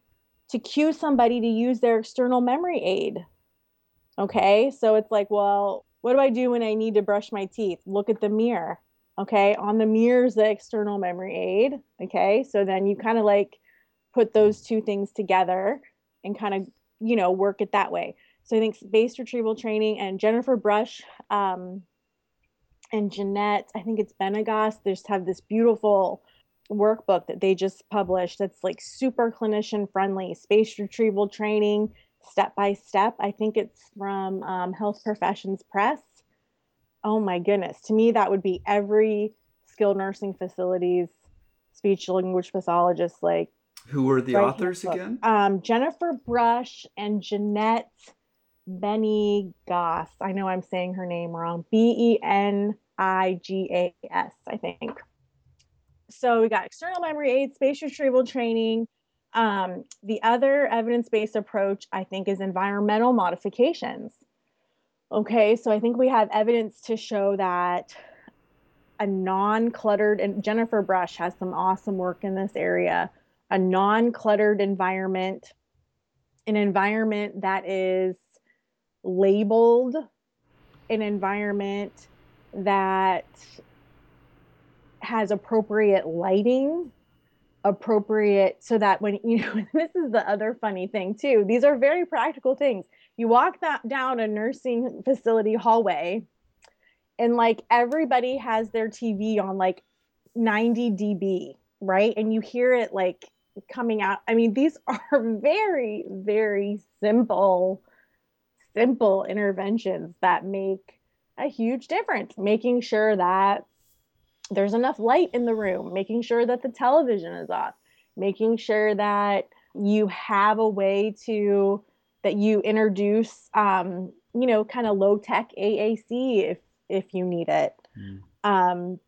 to cue somebody to use their external memory aid Okay. So it's like, well, what do I do when I need to brush my teeth? Look at the mirror. Okay. On the mirror is the external memory aid. Okay. So then you kind of like put those two things together and kind of, you know, work it that way. So I think spaced retrieval training and Jennifer Brush um, and Jeanette, I think it's Benigas, they just have this beautiful workbook that they just published that's like super clinician friendly, space retrieval training step by step. I think it's from um, Health Professions Press. Oh my goodness. To me, that would be every skilled nursing facility's speech language pathologist. Like, who were the authors again? Um, Jennifer Brush and Jeanette Benny Goss. I know I'm saying her name wrong. B E N I G A S, I think. So we got external memory aids, space retrieval training, um, the other evidence based approach, I think, is environmental modifications. Okay, so I think we have evidence to show that a non cluttered, and Jennifer Brush has some awesome work in this area, a non cluttered environment, an environment that is labeled, an environment that has appropriate lighting appropriate so that when you know this is the other funny thing too. These are very practical things. You walk that down a nursing facility hallway and like everybody has their tv on like 90 db right? And you hear it like coming out. I mean these are very very simple simple interventions that make a huge difference making sure that there's enough light in the room, making sure that the television is off, making sure that you have a way to that you introduce um, you know, kind of low tech AAC if if you need it. Mm. Um,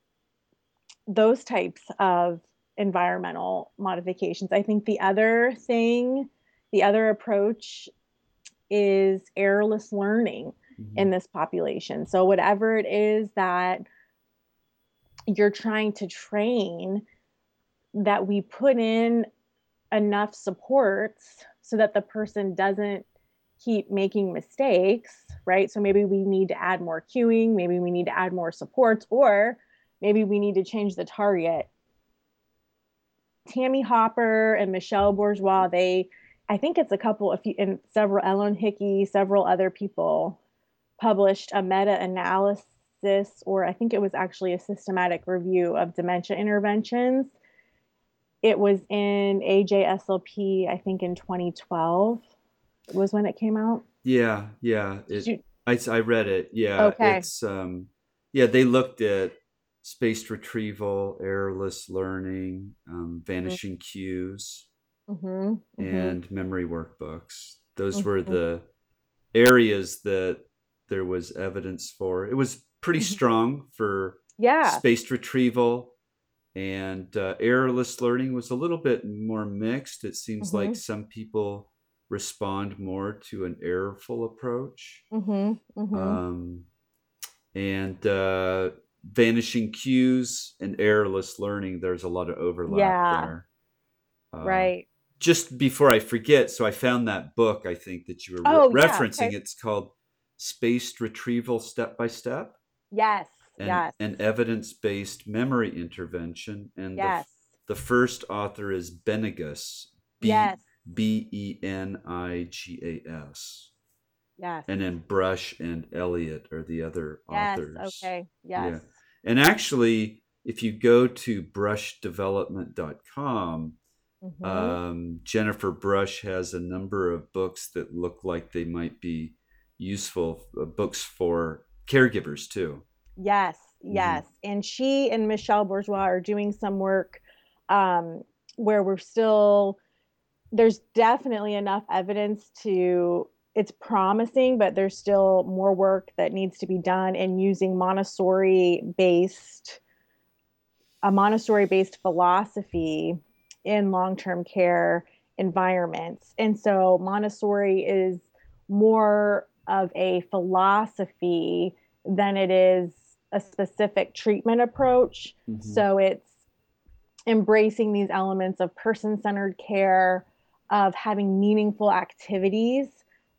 those types of environmental modifications. I think the other thing, the other approach is errorless learning mm-hmm. in this population. So, whatever it is that you're trying to train, that we put in enough supports so that the person doesn't keep making mistakes, right? So maybe we need to add more cueing, maybe we need to add more supports, or maybe we need to change the target. Tammy Hopper and Michelle Bourgeois, they, I think it's a couple of, and several, Ellen Hickey, several other people published a meta analysis, or I think it was actually a systematic review of dementia interventions. It was in AJSLP, I think in 2012 was when it came out. Yeah, yeah. It, you, I, I read it. Yeah. Okay. It's um yeah, they looked at spaced retrieval, errorless learning, um, mm-hmm. vanishing mm-hmm. cues, mm-hmm, mm-hmm. and memory workbooks. Those were mm-hmm. the areas that there was evidence for. It was pretty mm-hmm. strong for yeah spaced retrieval and uh, errorless learning was a little bit more mixed. It seems like some people respond more to an errorful approach. Mm-hmm, mm-hmm. Um, and uh, vanishing cues and errorless learning, there's a lot of overlap yeah. there. Uh, right. Just before I forget, so I found that book I think that you were oh, re- referencing. Okay. It's called Spaced Retrieval Step by Step. Yes. And, yes. and evidence based memory intervention. And yes. the, the first author is Benigas. B- yes. B E N I G A S. Yes. And then Brush and Elliot are the other yes, authors. Okay. Yes. Yeah. And actually, if you go to brushdevelopment.com, mm-hmm. um, Jennifer Brush has a number of books that look like they might be useful uh, books for caregivers too. Yes, mm-hmm. yes. Mm-hmm. And she and Michelle Bourgeois are doing some work um, where we're still there's definitely enough evidence to it's promising, but there's still more work that needs to be done in using Montessori based a Montessori based philosophy in long-term care environments. And so Montessori is more of a philosophy than it is a specific treatment approach. Mm-hmm. So it's embracing these elements of person-centered care, of having meaningful activities,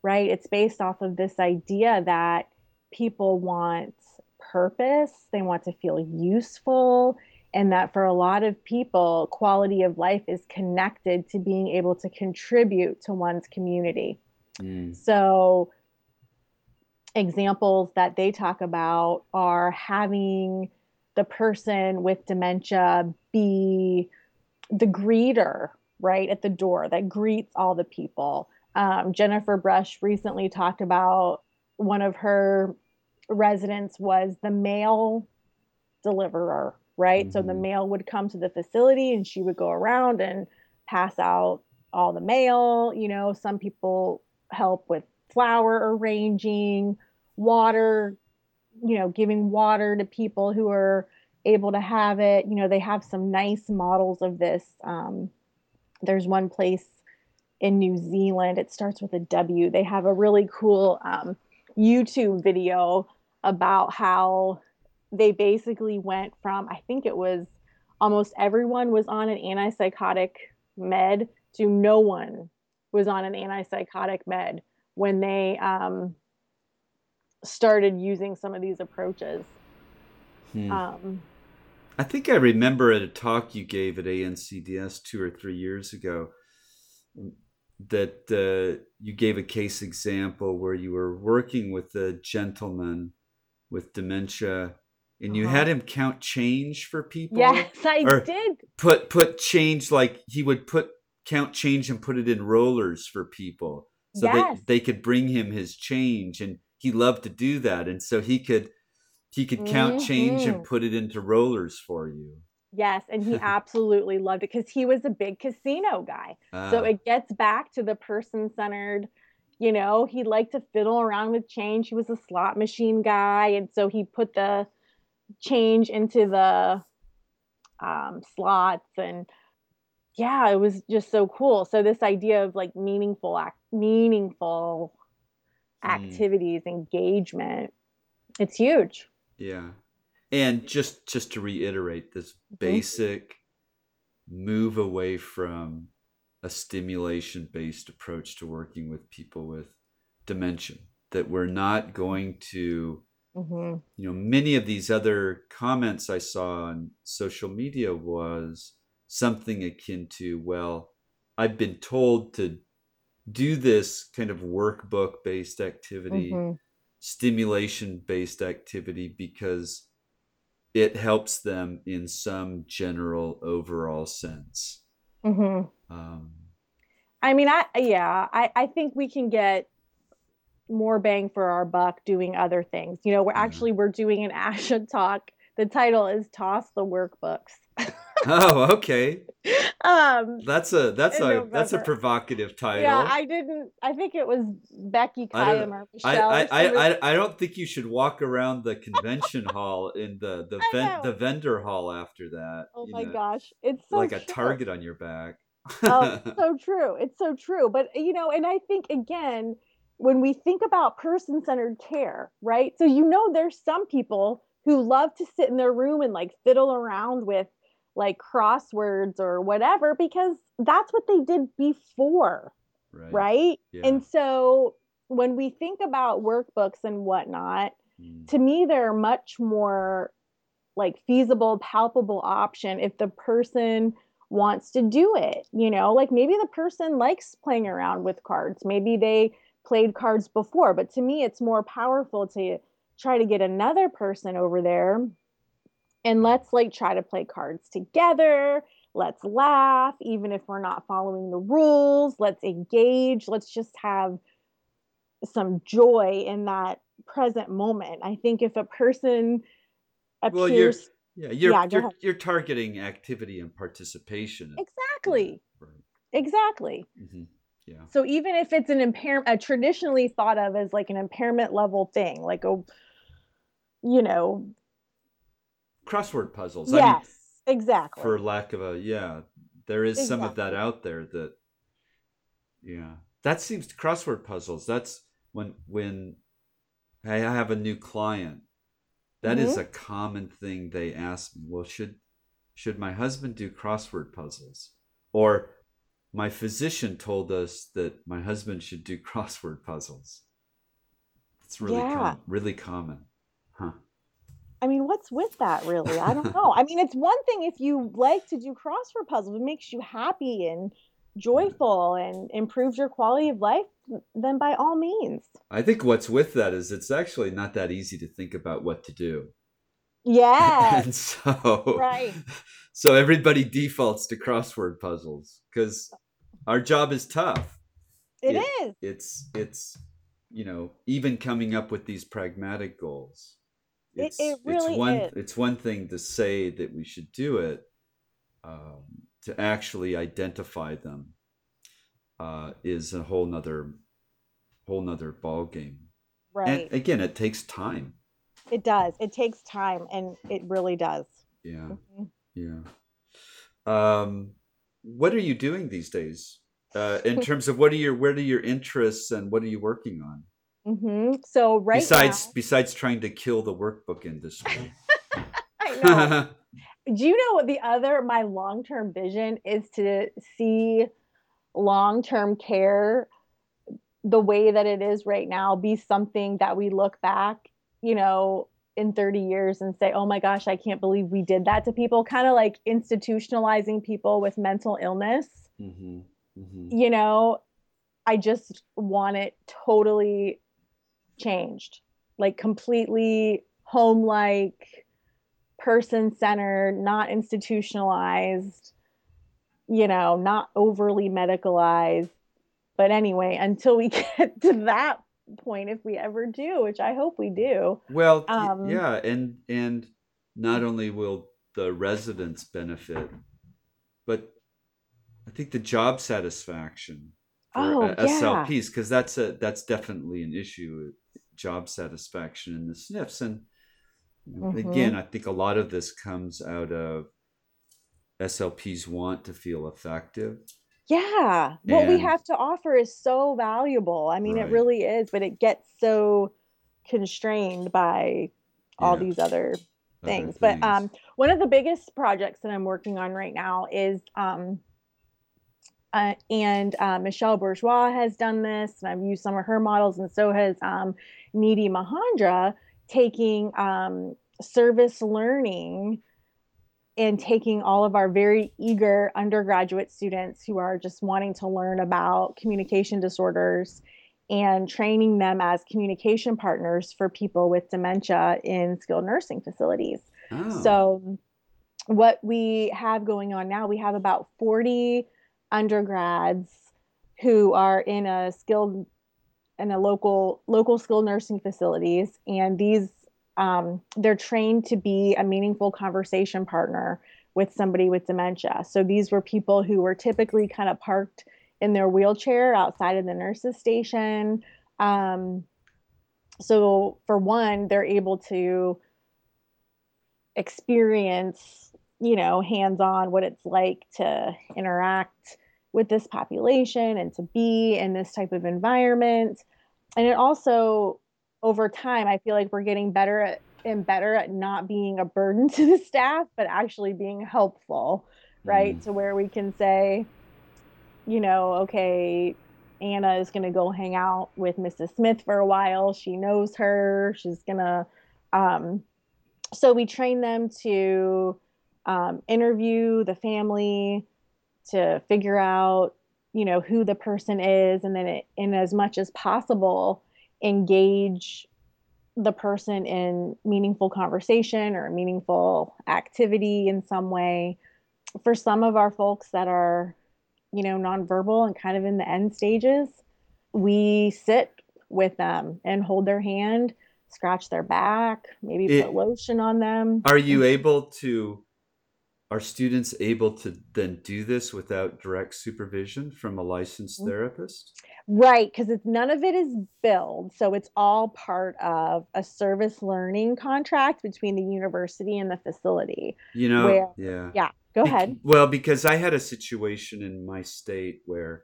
right? It's based off of this idea that people want purpose, they want to feel useful, and that for a lot of people, quality of life is connected to being able to contribute to one's community. Mm. So, examples that they talk about are having the person with dementia be the greeter right at the door that greets all the people. Um, Jennifer Brush recently talked about one of her residents was the mail deliverer, right? Mm-hmm. So the mm-hmm. mail would come to the facility and she would go around and pass out all the mail. You know, some people help with flower arranging, water, you know, giving water to people who are able to have it. You know, they have some nice models of this um, there's one place in New Zealand. It starts with a W. They have a really cool um, YouTube video about how they basically went from, I think it was almost everyone was on an antipsychotic med to no one was on an antipsychotic med when they um, started using some of these approaches. Hmm. Um, I think I remember at a talk you gave at ANCDS two or three years ago that uh, you gave a case example where you were working with a gentleman with dementia and you uh-huh. had him count change for people. Yes, I did. Put put change like he would put count change and put it in rollers for people so yes. they, they could bring him his change and he loved to do that and so he could he could count mm-hmm. change and mm-hmm. put it into rollers for you. Yes, and he absolutely loved it because he was a big casino guy. Uh, so ah. it gets back to the person centered You know, he liked to fiddle around with change. He was a slot machine guy. And so he put the change into the um, slots and yeah, it was just so cool. So this idea of like meaningful act, meaningful mm. activities, engagement, it's huge. Yeah. And just just to reiterate this mm-hmm. basic move away from a stimulation based approach to working with people with dementia that we're not going to mm-hmm. you know many of these other comments i saw on social media was something akin to well i've been told to do this kind of workbook based activity mm-hmm. stimulation based activity because it helps them in some general overall sense. Mm-hmm. Um, I mean, I yeah, I I think we can get more bang for our buck doing other things. You know, we're yeah. actually we're doing an ASHA talk. The title is "Toss the Workbooks." oh, okay. Um, that's a that's a November. that's a provocative title. Yeah, I didn't. I think it was Becky Khayum or Michelle. I I, I, I, I don't think you should walk around the convention hall in the the ven- the vendor hall after that. Oh my know, gosh, it's so like true. a target on your back. oh, so true. It's so true. But you know, and I think again, when we think about person-centered care, right? So you know, there's some people who love to sit in their room and like fiddle around with like crosswords or whatever because that's what they did before right, right? Yeah. and so when we think about workbooks and whatnot mm. to me they're much more like feasible palpable option if the person wants to do it you know like maybe the person likes playing around with cards maybe they played cards before but to me it's more powerful to try to get another person over there and let's like try to play cards together. Let's laugh even if we're not following the rules. Let's engage. Let's just have some joy in that present moment. I think if a person appears well, you're, yeah you're yeah, you're, you're, targeting activity and participation exactly. right. exactly. Mm-hmm. Yeah so even if it's an impairment a traditionally thought of as like an impairment level thing like a you know crossword puzzles. Yes, I mean, exactly. For lack of a yeah, there is exactly. some of that out there that yeah. That seems crossword puzzles. That's when when I have a new client. That mm-hmm. is a common thing they ask me. Well, should should my husband do crossword puzzles? Or my physician told us that my husband should do crossword puzzles. It's really yeah. com- really common. Huh. I mean, what's with that really? I don't know. I mean, it's one thing if you like to do crossword puzzles, it makes you happy and joyful and improves your quality of life, then by all means. I think what's with that is it's actually not that easy to think about what to do. Yeah. and so right. So everybody defaults to crossword puzzles because our job is tough. It, it is. It's it's you know, even coming up with these pragmatic goals it's, it, it really it's one is. it's one thing to say that we should do it um, to actually identify them uh, is a whole nother whole nother ball game right and again it takes time it does it takes time and it really does yeah mm-hmm. yeah um what are you doing these days uh, in terms of what are your what are your interests and what are you working on Mm-hmm. So right besides now, besides trying to kill the workbook industry. I know. Do you know what the other my long term vision is to see long term care the way that it is right now be something that we look back, you know, in 30 years and say, oh my gosh, I can't believe we did that to people, kind of like institutionalizing people with mental illness. Mm-hmm. Mm-hmm. You know, I just want it totally changed like completely home like person centered not institutionalized you know not overly medicalized but anyway until we get to that point if we ever do which i hope we do well um, yeah and and not only will the residents benefit but i think the job satisfaction for Oh. SLPs because that's a that's definitely an issue job satisfaction in the SNFs and Mhm. again I think a lot of this comes out of SLPs want to feel effective Yeah. What we have to offer is so valuable. I mean, it really is, but it gets so constrained by all yeah these other other things. But um, one of the biggest projects that I'm working on right now is, um, uh, and uh, Michelle Bourgeois has done this, and I've used some of her models, and so has um, Nidhi Mahendra, taking um, service learning and taking all of our very eager undergraduate students who are just wanting to learn about communication disorders and training them as communication partners for people with dementia in skilled nursing facilities. oh So, what we have going on now, we have about 40 undergrads who are in a skilled in a local local skilled nursing facilities and these um, they're trained to be a meaningful conversation partner with somebody with dementia. So these were people who were typically kind of parked in their wheelchair outside of the nurses station. Um, so for one they're able to experience you know hands on what it's like to interact with this population and to be in this type of environment. And it also over time i feel like we're getting better at and better at not being a burden to the staff but actually being helpful right? Mm, to where we can say you know okay anna is going to go hang out with mrs smith for a while. She knows her. She's going to um, so we train them to um, interview the family to figure out you know who the person is and then it, in as much as possible engage the person in meaningful conversation or meaningful activity in some way. For some of our folks that are you know nonverbal and kind of in the end stages we sit with them and hold their hand scratch their back maybe put lotion on them. Are you able to are students able to then do this without direct supervision from a licensed therapist Right, because it's none of it is billed, so it's all part of a service learning contract between the university and the facility. you know Where, yeah yeah, go ahead. well because i had a situation in my state where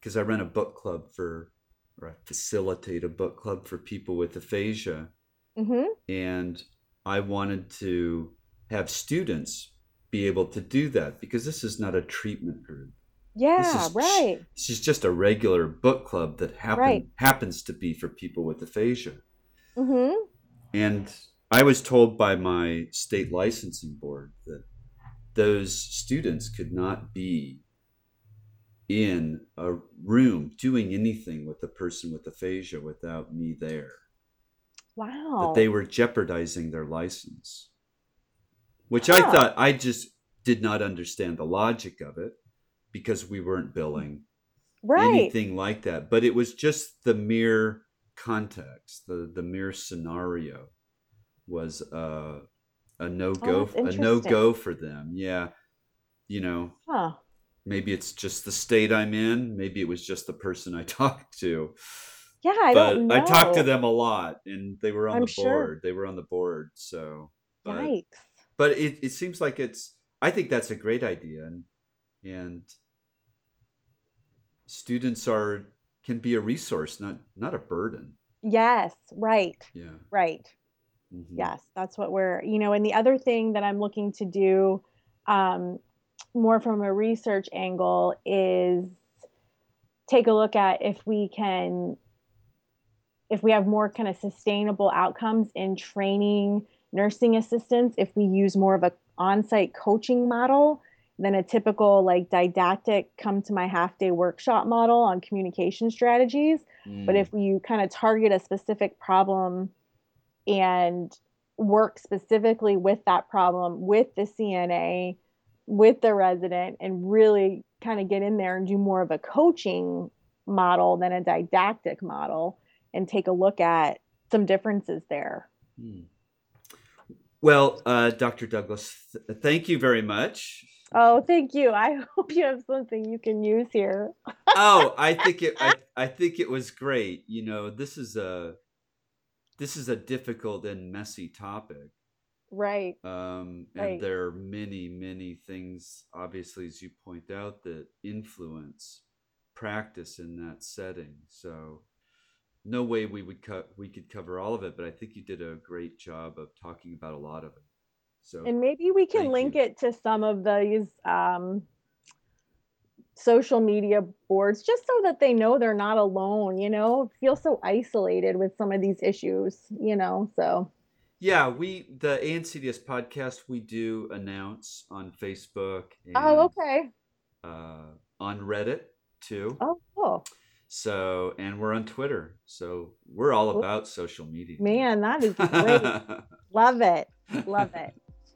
because i run a book club for or i facilitate a book club for people with aphasia hmm and i wanted to have students be able to do that because this is not a treatment group. Yeah, is right, this is just a regular book club that happen right. happens to be for people with aphasia. Hmm and i was told by my state licensing board that those students could not be in a room doing anything with a person with aphasia without me there. Wow. that they were jeopardizing their license which i thought i just did not understand the logic of it because we weren't billing Right. anything like that but it was just the mere context the the mere scenario was uh, a no Oh, go that's a no go for them yeah you know Huh. maybe it's just the state i'm in maybe it was just the person i talked to Yeah, I but don't know. i talked to them a lot and they were on I'm the sure. board they were on the board so but Yikes. But it, it seems like it's i think that's a great idea and and students are can be a resource not not a burden. Yes, right, yeah. right. hmm Yes, that's what we're, you know, and the other thing that I'm looking to do um, more from a research angle is take a look at if we can if we have more kind of sustainable outcomes in training nursing assistants if we use more of a on-site coaching model than a typical like didactic come to my half day workshop model on communication strategies but Mm, if you kind of target a specific problem and work specifically with that problem with the CNA with the resident and really kind of get in there and do more of a coaching model than a didactic model and take a look at some differences there. mm. Well uh, dr douglas th- thank you very much Oh, thank you. I hope you have something you can use here. oh, I think it. I, I think it was great. You know, this is a this is a difficult and messy topic. Right. Um, and Right. there are many, many things, obviously, as you point out, that influence practice in that setting. So, no way we would cut we could cover all of it, but I think you did a great job of talking about a lot of it. So, And maybe we can link you. it to some of these um, social media boards just so that they know they're not alone, you know, feel so isolated with some of these issues, you know. So, yeah, we the ANCDS podcast we do announce on Facebook and oh, okay. uh, on Reddit too. Oh, cool. So, and we're on Twitter. So, we're all oh. about social media. Man, that is great. Love it. Love it.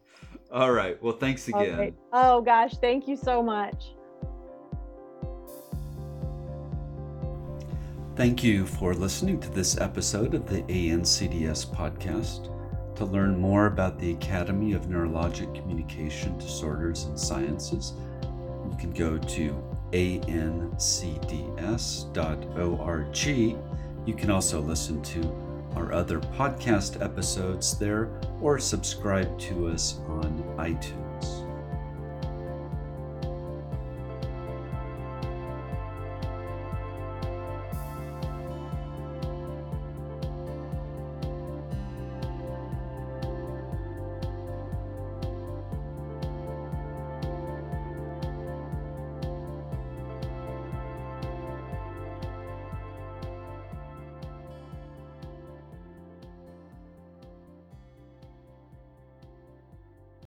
all right. Well, thanks again. Oh, gosh. Thank you so much. Thank you for listening to this episode of the ANCDS podcast. To learn more about the Academy of Neurologic Communication Disorders and Sciences, you can go to ancds.org. You can also listen to our other podcast episodes there or subscribe to us on iTunes.